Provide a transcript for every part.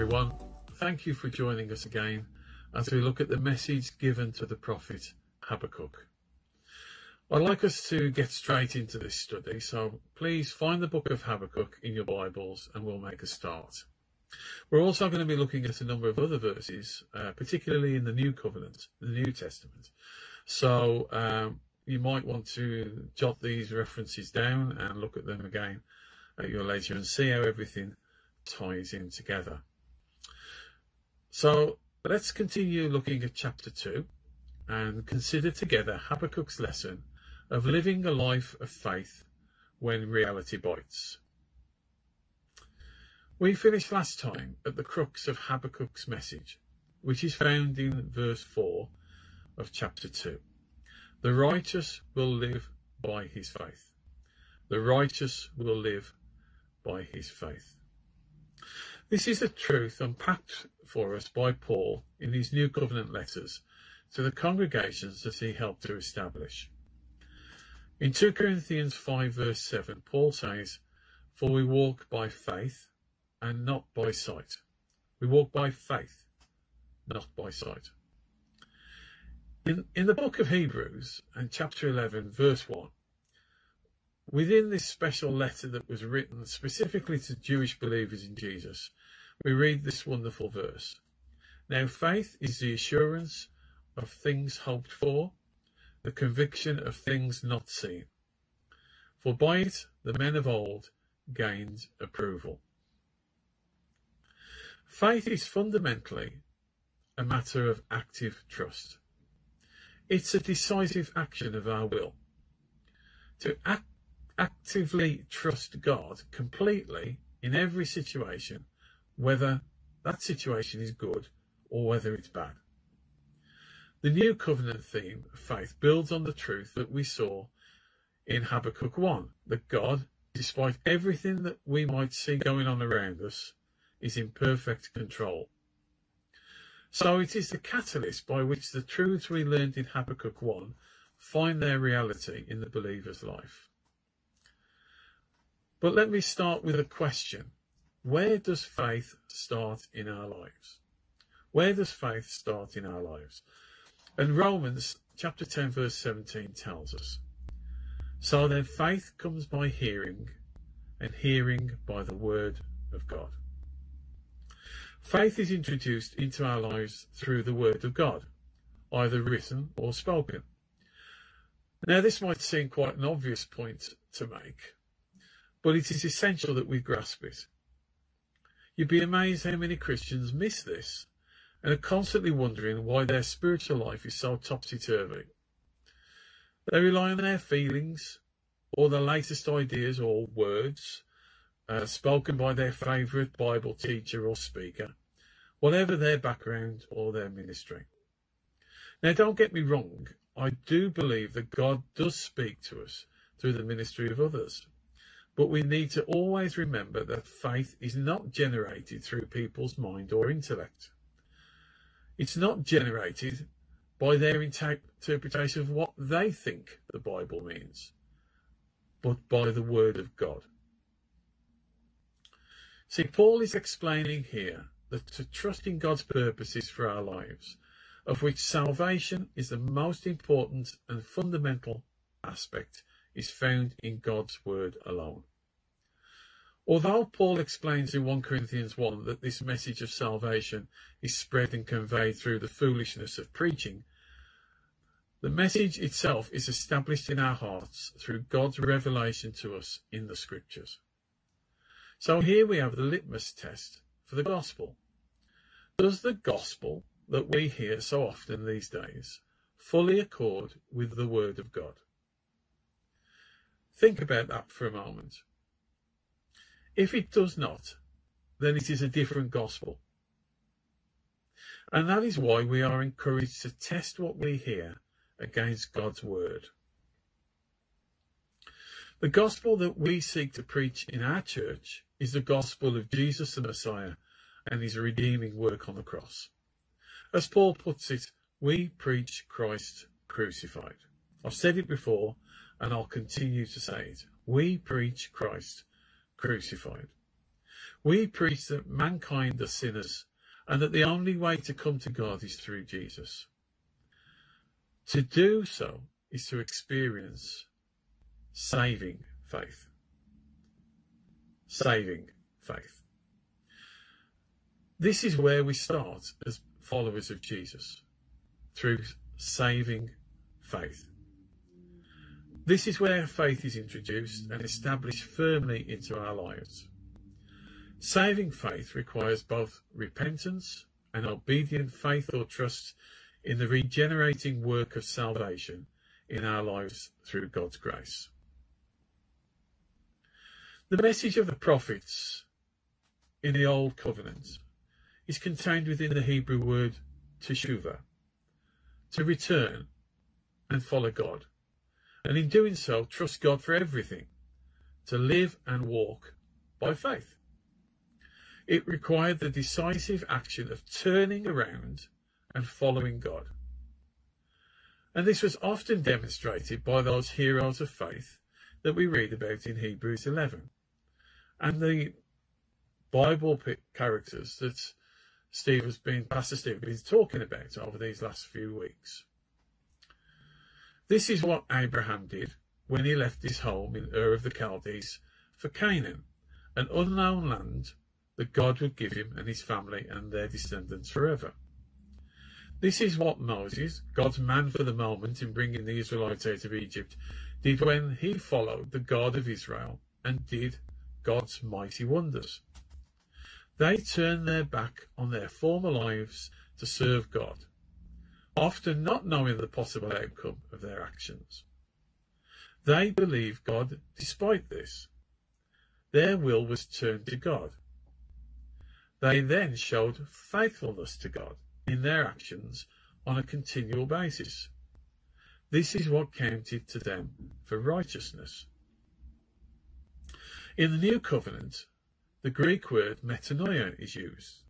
everyone. Thank you for joining us again as we look at the message given to the prophet Habakkuk. I'd like us to get straight into this study, so please find the book of Habakkuk in your Bibles and we'll make a start. We're also going to be looking at a number of other verses, uh, particularly in the New Covenant, the New Testament. So um, you might want to jot these references down and look at them again at your leisure and see how everything ties in together. So let's continue looking at chapter 2 and consider together Habakkuk's lesson of living a life of faith when reality bites. We finished last time at the crux of Habakkuk's message, which is found in verse 4 of chapter 2. The righteous will live by his faith. The righteous will live by his faith. This is a truth unpacked for us by Paul in his New Covenant letters to the congregations that he helped to establish. In 2 Corinthians 5 verse 7, Paul says, For we walk by faith and not by sight. We walk by faith, not by sight. In, in the book of Hebrews and chapter 11 verse 1, within this special letter that was written specifically to Jewish believers in Jesus, we read this wonderful verse. Now faith is the assurance of things hoped for, the conviction of things not seen. For by it the men of old gained approval. Faith is fundamentally a matter of active trust. It's a decisive action of our will. To act, actively trust God completely in every situation, whether that situation is good or whether it's bad. The New Covenant theme of faith builds on the truth that we saw in Habakkuk 1 that God, despite everything that we might see going on around us, is in perfect control. So it is the catalyst by which the truths we learned in Habakkuk 1 find their reality in the believer's life. But let me start with a question. Where does faith start in our lives? Where does faith start in our lives? And Romans chapter 10 verse 17 tells us, So then faith comes by hearing, and hearing by the word of God. Faith is introduced into our lives through the word of God, either written or spoken. Now this might seem quite an obvious point to make, but it is essential that we grasp it. You'd be amazed how many Christians miss this and are constantly wondering why their spiritual life is so topsy-turvy. They rely on their feelings or the latest ideas or words uh, spoken by their favourite Bible teacher or speaker, whatever their background or their ministry. Now, don't get me wrong, I do believe that God does speak to us through the ministry of others. But we need to always remember that faith is not generated through people's mind or intellect. It's not generated by their interpretation of what they think the Bible means, but by the Word of God. See, Paul is explaining here that to trust in God's purposes for our lives, of which salvation is the most important and fundamental aspect, is found in God's Word alone. Although Paul explains in 1 Corinthians 1 that this message of salvation is spread and conveyed through the foolishness of preaching, the message itself is established in our hearts through God's revelation to us in the scriptures. So here we have the litmus test for the gospel. Does the gospel that we hear so often these days fully accord with the word of God? Think about that for a moment. If it does not, then it is a different gospel. And that is why we are encouraged to test what we hear against God's word. The gospel that we seek to preach in our church is the gospel of Jesus the Messiah and his redeeming work on the cross. As Paul puts it, we preach Christ crucified. I've said it before and I'll continue to say it. We preach Christ crucified. We preach that mankind are sinners and that the only way to come to God is through Jesus. To do so is to experience saving faith. Saving faith. This is where we start as followers of Jesus, through saving faith. This is where faith is introduced and established firmly into our lives. Saving faith requires both repentance and obedient faith or trust in the regenerating work of salvation in our lives through God's grace. The message of the prophets in the Old Covenant is contained within the Hebrew word teshuvah, to return and follow God, and in doing so, trust God for everything, to live and walk by faith. It required the decisive action of turning around and following God. And this was often demonstrated by those heroes of faith that we read about in Hebrews 11 and the Bible characters that Steve has been, Pastor Steve, has been talking about over these last few weeks. This is what Abraham did when he left his home in Ur of the Chaldees for Canaan, an unknown land that God would give him and his family and their descendants forever. This is what Moses, God's man for the moment in bringing the Israelites out of Egypt, did when he followed the God of Israel and did God's mighty wonders. They turned their back on their former lives to serve God, often not knowing the possible outcome of their actions. They believed God despite this. Their will was turned to God. They then showed faithfulness to God in their actions on a continual basis. This is what counted to them for righteousness. In the New Covenant, the Greek word metanoia is used.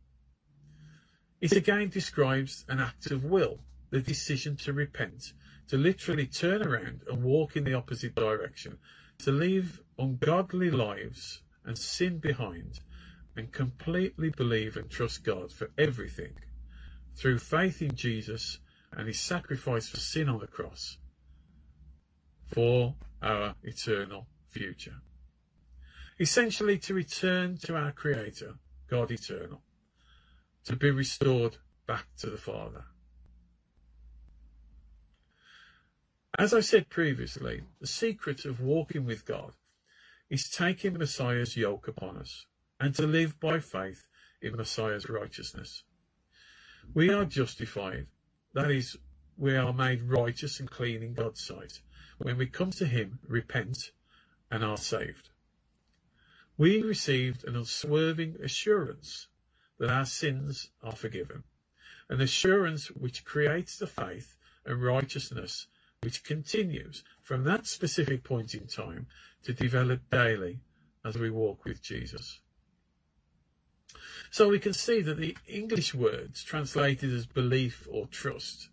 It again describes an act of will, the decision to repent, to literally turn around and walk in the opposite direction, to leave ungodly lives and sin behind, and completely believe and trust God for everything through faith in Jesus and his sacrifice for sin on the cross for our eternal future essentially to return to our Creator, God eternal, to be restored back to the Father. As I said previously, the secret of walking with God is taking Messiah's yoke upon us and to live by faith in Messiah's righteousness. We are justified, that is, we are made righteous and clean in God's sight. When we come to Him, repent, and are saved. We received an unswerving assurance that our sins are forgiven, an assurance which creates the faith and righteousness which continues from that specific point in time to develop daily as we walk with Jesus. So we can see that the English words translated as belief or trust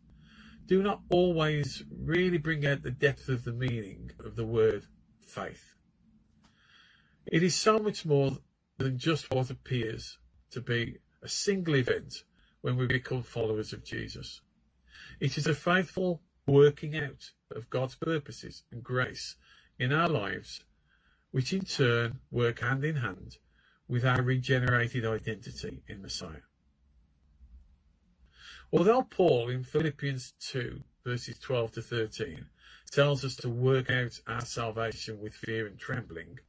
do not always really bring out the depth of the meaning of the word faith. It is so much more than just what appears to be a single event when we become followers of Jesus. It is a faithful working out of God's purposes and grace in our lives, which in turn work hand in hand with our regenerated identity in Messiah. Although Paul in Philippians 2 verses 12 to 13 tells us to work out our salvation with fear and trembling,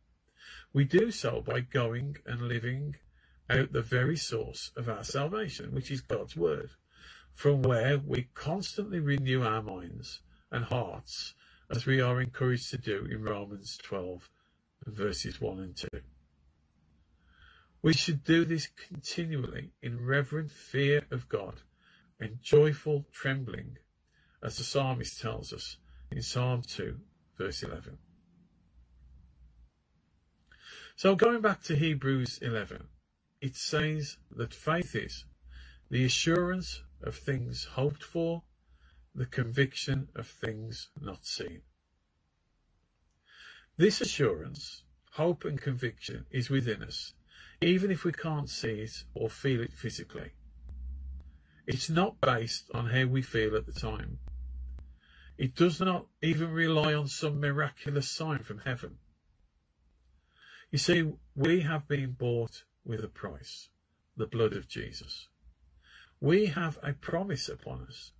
we do so by going and living out the very source of our salvation, which is God's Word, from where we constantly renew our minds and hearts as we are encouraged to do in Romans 12 verses 1 and 2. We should do this continually in reverent fear of God and joyful trembling, as the psalmist tells us in Psalm 2 verse 11. So going back to Hebrews 11, it says that faith is the assurance of things hoped for, the conviction of things not seen. This assurance, hope and conviction is within us. even if we can't see it or feel it physically. It's not based on how we feel at the time. It does not even rely on some miraculous sign from heaven. You see, we have been bought with a price, the blood of Jesus. We have a promise upon us.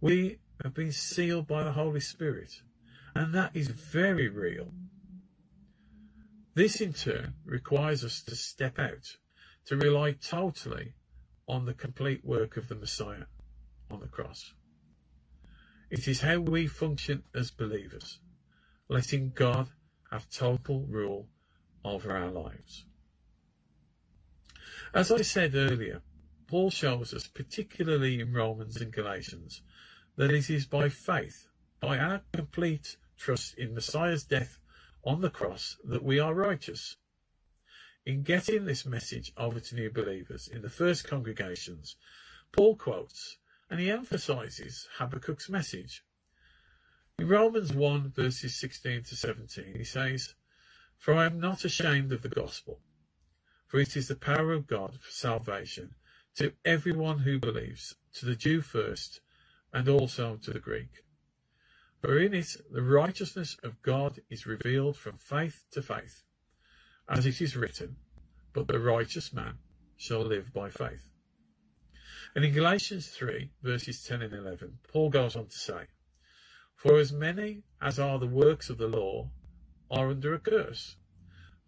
We have been sealed by the Holy Spirit, and that is very real. This in turn requires us to step out, to rely totally on the complete work of the Messiah on the cross. It is how we function as believers, letting God have total rule over our lives. As I said earlier, Paul shows us, particularly in Romans and Galatians, that it is by faith, by our complete trust in Messiah's death on the cross, that we are righteous. In getting this message over to new believers in the first congregations, Paul quotes and he emphasizes Habakkuk's message. In Romans 1, verses 16 to 17, he says, For I am not ashamed of the gospel, for it is the power of God for salvation to everyone who believes, to the Jew first, and also to the Greek. For in it the righteousness of God is revealed from faith to faith as it is written, but the righteous man shall live by faith. And in Galatians 3, verses 10 and 11, Paul goes on to say, For as many as are the works of the law are under a curse.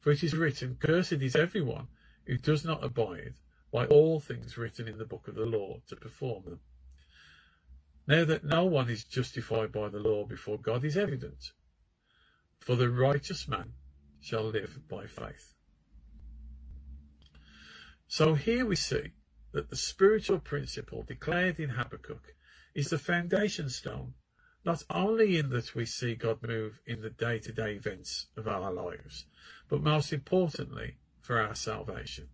For it is written, Cursed is everyone who does not abide by all things written in the book of the law to perform them. Now that no one is justified by the law before God is evident, for the righteous man shall live by faith. So here we see that the spiritual principle declared in Habakkuk is the foundation stone, not only in that we see God move in the day to day events of our lives, but most importantly, for our salvation.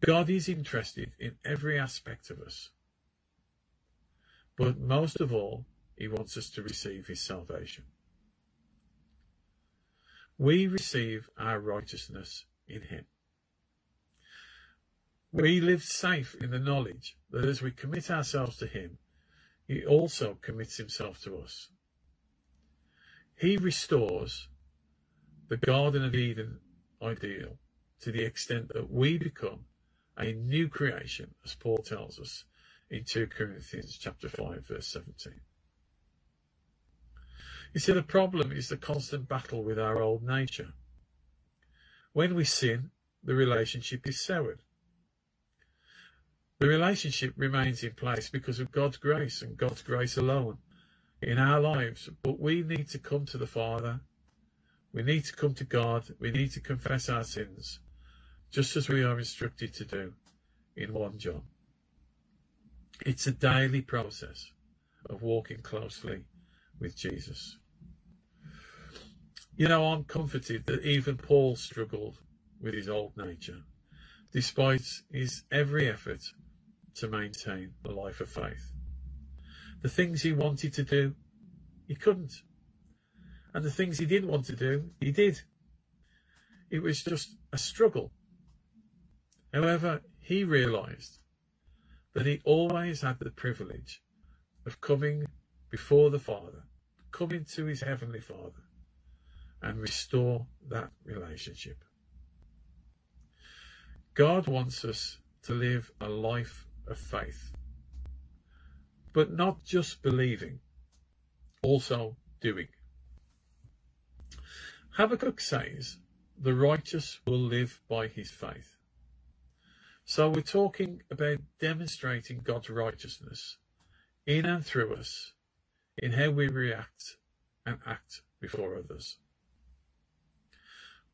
God is interested in every aspect of us. But most of all, he wants us to receive his salvation we receive our righteousness in him. We live safe in the knowledge that as we commit ourselves to him, he also commits himself to us. He restores the Garden of Eden ideal to the extent that we become a new creation, as Paul tells us in 2 Corinthians chapter 5, verse 17. You see, the problem is the constant battle with our old nature. When we sin, the relationship is severed. The relationship remains in place because of God's grace and God's grace alone in our lives. But we need to come to the Father. We need to come to God. We need to confess our sins, just as we are instructed to do in 1 John. It's a daily process of walking closely with Jesus. You know, I'm comforted that even Paul struggled with his old nature, despite his every effort to maintain a life of faith. The things he wanted to do, he couldn't. And the things he didn't want to do, he did. It was just a struggle. However, he realized that he always had the privilege of coming before the Father coming to his Heavenly Father and restore that relationship. God wants us to live a life of faith, but not just believing, also doing. Habakkuk says, the righteous will live by his faith. So we're talking about demonstrating God's righteousness in and through us in how we react and act before others.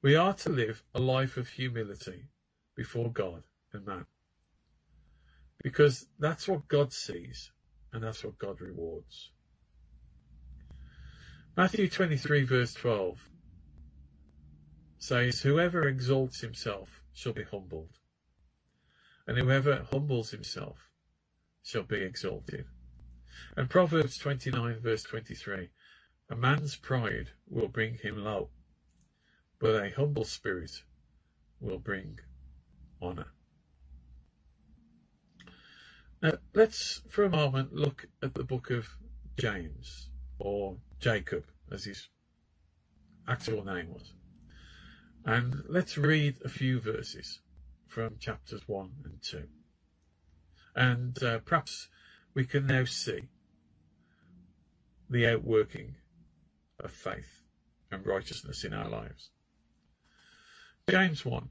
We are to live a life of humility before God and man. Because that's what God sees and that's what God rewards. Matthew 23 verse 12 says, Whoever exalts himself shall be humbled, and whoever humbles himself shall be exalted. And Proverbs 29 verse 23, a man's pride will bring him low, but a humble spirit will bring honour. Now, let's for a moment look at the book of James, or Jacob, as his actual name was. And let's read a few verses from chapters 1 and 2. And uh, perhaps we can now see the outworking of faith and righteousness in our lives. James 1.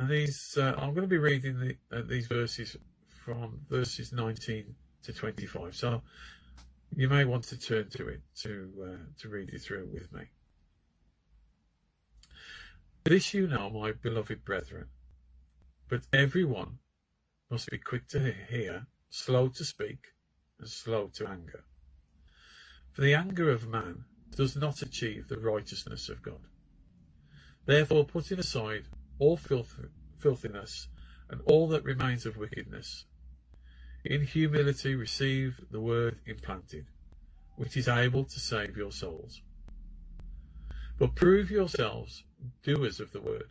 And these, uh, I'm going to be reading the, uh, these verses from verses 19 to 25. So you may want to turn to it to, uh, to read it through with me. This you know, my beloved brethren, but everyone must be quick to hear, slow to speak, and slow to anger. For the anger of man does not achieve the righteousness of God. Therefore, putting aside all filth, filthiness and all that remains of wickedness, in humility receive the word implanted, which is able to save your souls. But prove yourselves doers of the word,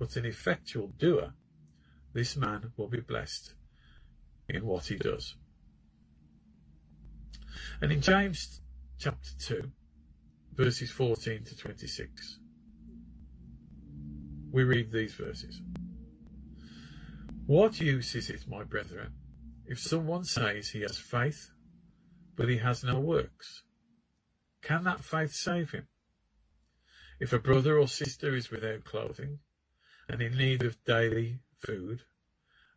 but an effectual doer, this man will be blessed in what he does. And in James chapter 2, verses 14 to 26, we read these verses. What use is it, my brethren, if someone says he has faith, but he has no works? Can that faith save him? If a brother or sister is without clothing and in need of daily food,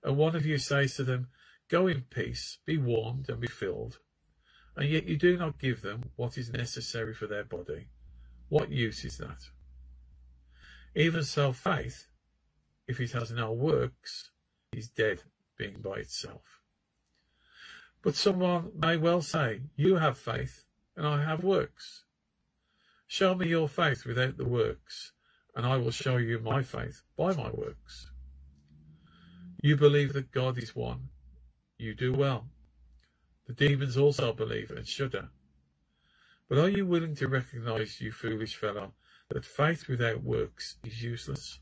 and one of you says to them, Go in peace, be warmed and be filled, and yet you do not give them what is necessary for their body, what use is that? Even so, faith, if it has no works, is dead, being by itself. But someone may well say, You have faith, and I have works. Show me your faith without the works, and I will show you my faith by my works. You believe that God is one. You do well. The demons also believe and shudder. But are you willing to recognize, you foolish fellow, that faith without works is useless?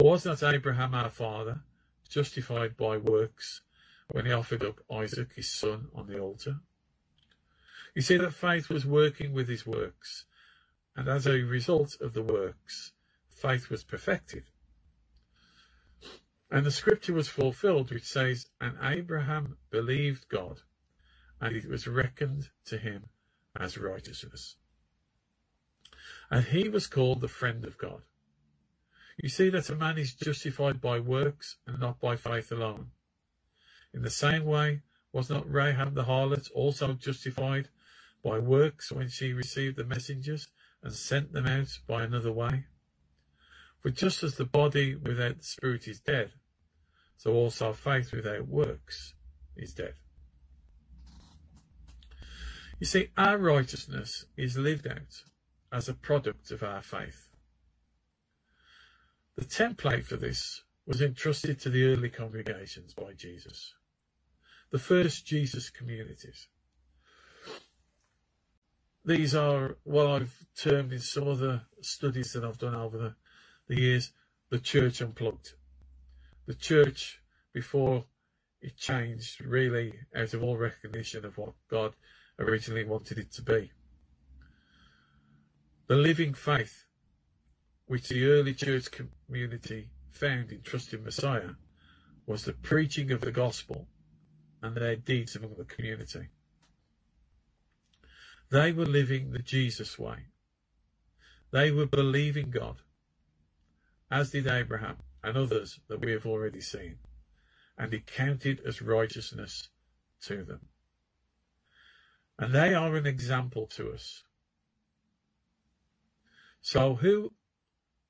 Was not Abraham our father justified by works when he offered up Isaac his son on the altar? You see that faith was working with his works, and as a result of the works, faith was perfected. And the scripture was fulfilled, which says, And Abraham believed God, and it was reckoned to him as righteousness and he was called the friend of God. You see that a man is justified by works and not by faith alone. In the same way, was not Rahab the harlot also justified by works when she received the messengers and sent them out by another way? For just as the body without the spirit is dead, so also faith without works is dead. You see, our righteousness is lived out as a product of our faith. The template for this was entrusted to the early congregations by Jesus, the first Jesus communities. These are what I've termed in some of the studies that I've done over the, the years the church unplugged. The church before it changed really out of all recognition of what God originally wanted it to be. The living faith which the early church community found in trusting Messiah was the preaching of the gospel and their deeds among the community. They were living the Jesus way. They were believing God, as did Abraham and others that we have already seen, and it counted as righteousness to them. And they are an example to us so, who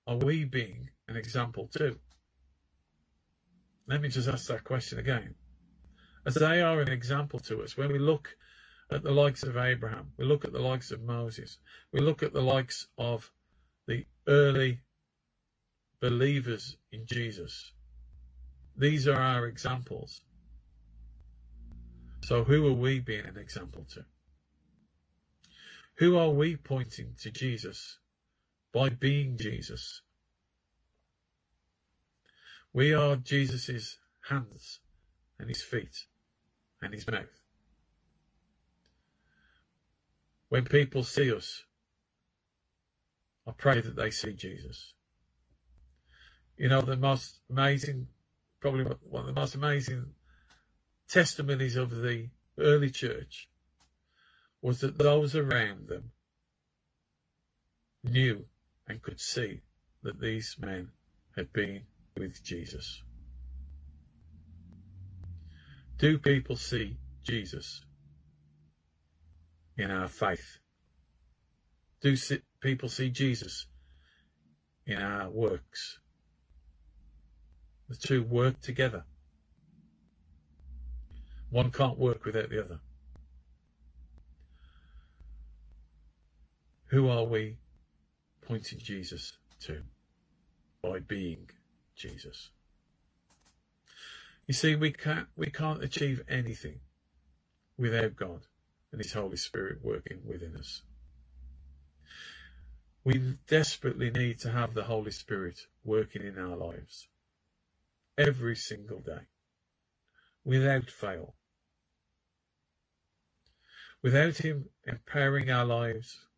are we being an example to? let me just ask that question again. As they are an example to us, when we look at the likes of Abraham, we look at the likes of Moses, we look at the likes of the early believers in Jesus. These are our examples. So, who are we being an example to? Who are we pointing to Jesus by being Jesus? We are Jesus' hands and his feet and his mouth. When people see us, I pray that they see Jesus. You know, the most amazing, probably one of the most amazing testimonies of the early church was that those around them knew and could see that these men had been with Jesus. Do people see Jesus in our faith? Do people see Jesus in our works? The two work together. One can't work without the other. Who are we pointing Jesus to by being Jesus? You see, we can't we can't achieve anything without God and His Holy Spirit working within us. We desperately need to have the Holy Spirit working in our lives every single day, without fail. Without Him empowering our lives,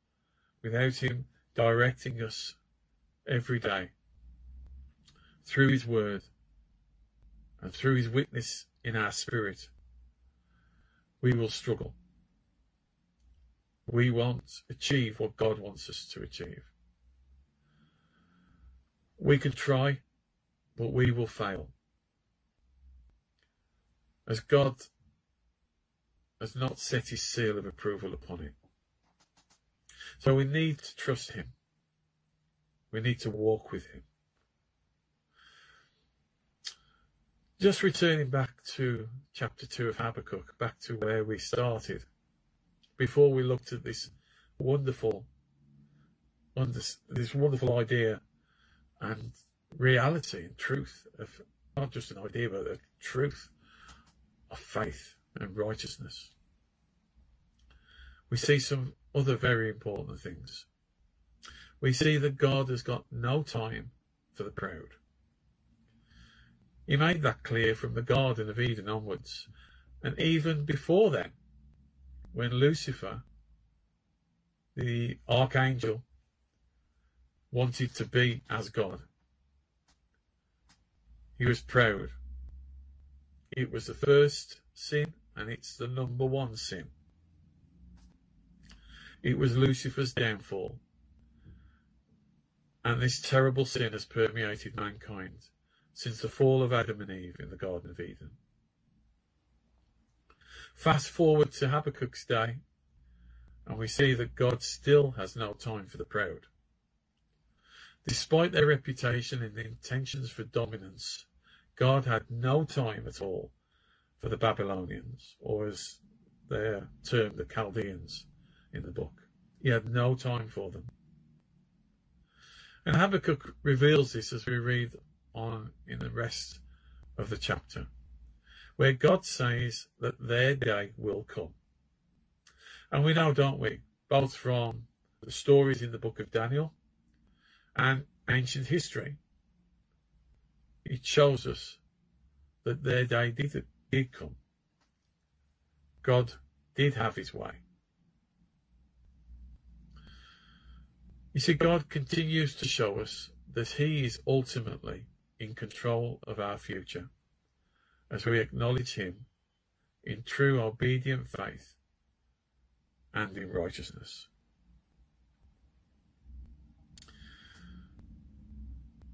without Him directing us every day through His Word and through His witness in our spirit, we will struggle. We won't achieve what God wants us to achieve. We can try, but we will fail. As God has not set his seal of approval upon it. So we need to trust him. We need to walk with him. Just returning back to chapter 2 of Habakkuk, back to where we started, before we looked at this wonderful, this wonderful idea and reality and truth of not just an idea, but the truth of faith and righteousness. We see some other very important things. We see that God has got no time for the proud. He made that clear from the Garden of Eden onwards, and even before then, when Lucifer, the archangel, wanted to be as God. He was proud. It was the first sin and it's the number one sin. It was Lucifer's downfall. And this terrible sin has permeated mankind since the fall of Adam and Eve in the Garden of Eden. Fast forward to Habakkuk's day, and we see that God still has no time for the proud. Despite their reputation and the intentions for dominance, God had no time at all for the Babylonians, or as they're termed, the Chaldeans in the book. He had no time for them. And Habakkuk reveals this as we read on in the rest of the chapter, where God says that their day will come. And we know, don't we, both from the stories in the book of Daniel and ancient history, it shows us that their day did did come. God did have his way. You see, God continues to show us that he is ultimately in control of our future as we acknowledge him in true obedient faith and in righteousness.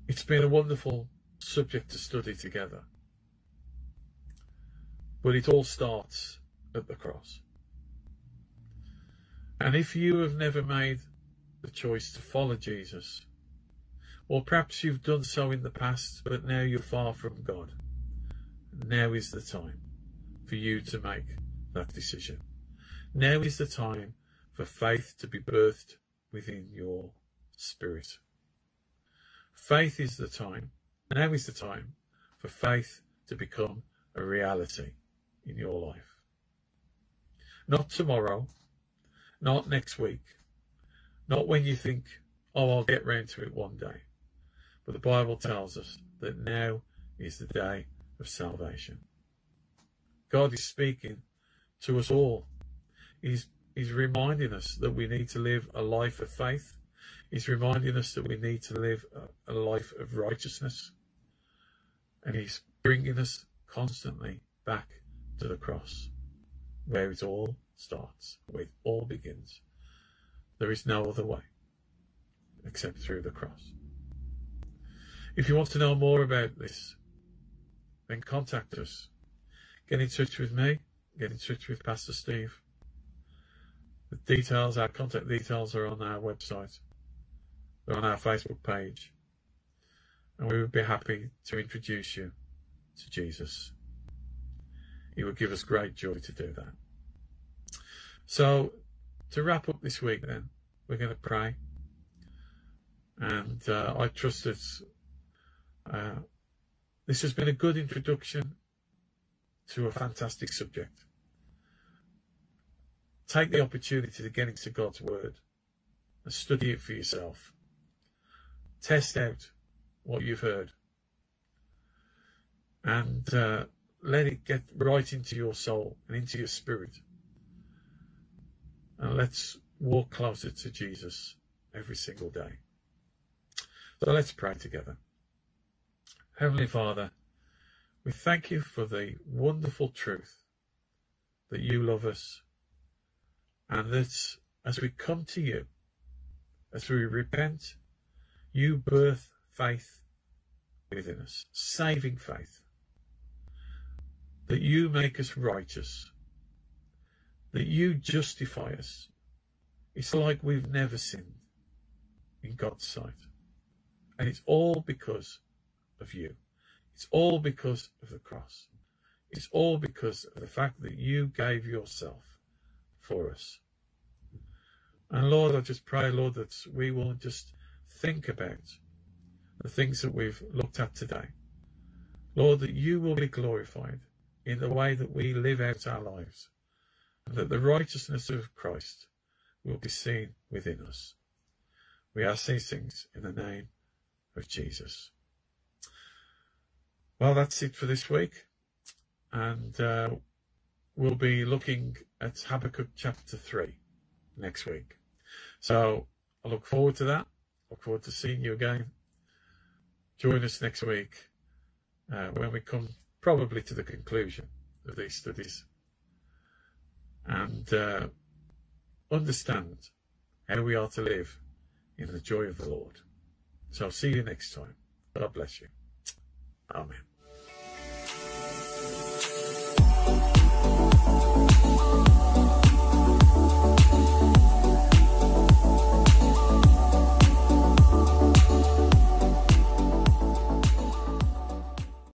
It's been a wonderful subject to study together. But it all starts at the cross. And if you have never made the choice to follow Jesus, or perhaps you've done so in the past, but now you're far from God, now is the time for you to make that decision. Now is the time for faith to be birthed within your spirit. Faith is the time, now is the time for faith to become a reality in your life. Not tomorrow, not next week, not when you think, oh, I'll get round to it one day. But the Bible tells us that now is the day of salvation. God is speaking to us all. He's, he's reminding us that we need to live a life of faith. He's reminding us that we need to live a, a life of righteousness. And he's bringing us constantly back to the cross, where it all starts, where it all begins. There is no other way except through the cross. If you want to know more about this, then contact us. Get in touch with me, get in touch with Pastor Steve. The details, our contact details are on our website. They're on our Facebook page. And we would be happy to introduce you to Jesus. It would give us great joy to do that. So, to wrap up this week, then, we're going to pray. And uh, I trust that uh, this has been a good introduction to a fantastic subject. Take the opportunity to get into God's Word and study it for yourself. Test out what you've heard and uh, let it get right into your soul and into your spirit. And let's walk closer to Jesus every single day. So let's pray together. Heavenly Father, we thank you for the wonderful truth that you love us and that as we come to you, as we repent, you birth faith within us, saving faith that you make us righteous, that you justify us. It's like we've never sinned in God's sight. And it's all because of you. It's all because of the cross. It's all because of the fact that you gave yourself for us. And Lord, I just pray, Lord, that we will just think about the things that we've looked at today. Lord, that you will be glorified in the way that we live out our lives, and that the righteousness of Christ will be seen within us. We ask these things in the name of Jesus. Well, that's it for this week, and uh, we'll be looking at Habakkuk chapter 3 next week. So I look forward to that. Look forward to seeing you again. Join us next week uh, when we come probably to the conclusion of these studies and uh, understand how we are to live in the joy of the Lord. So I'll see you next time. God bless you. Amen.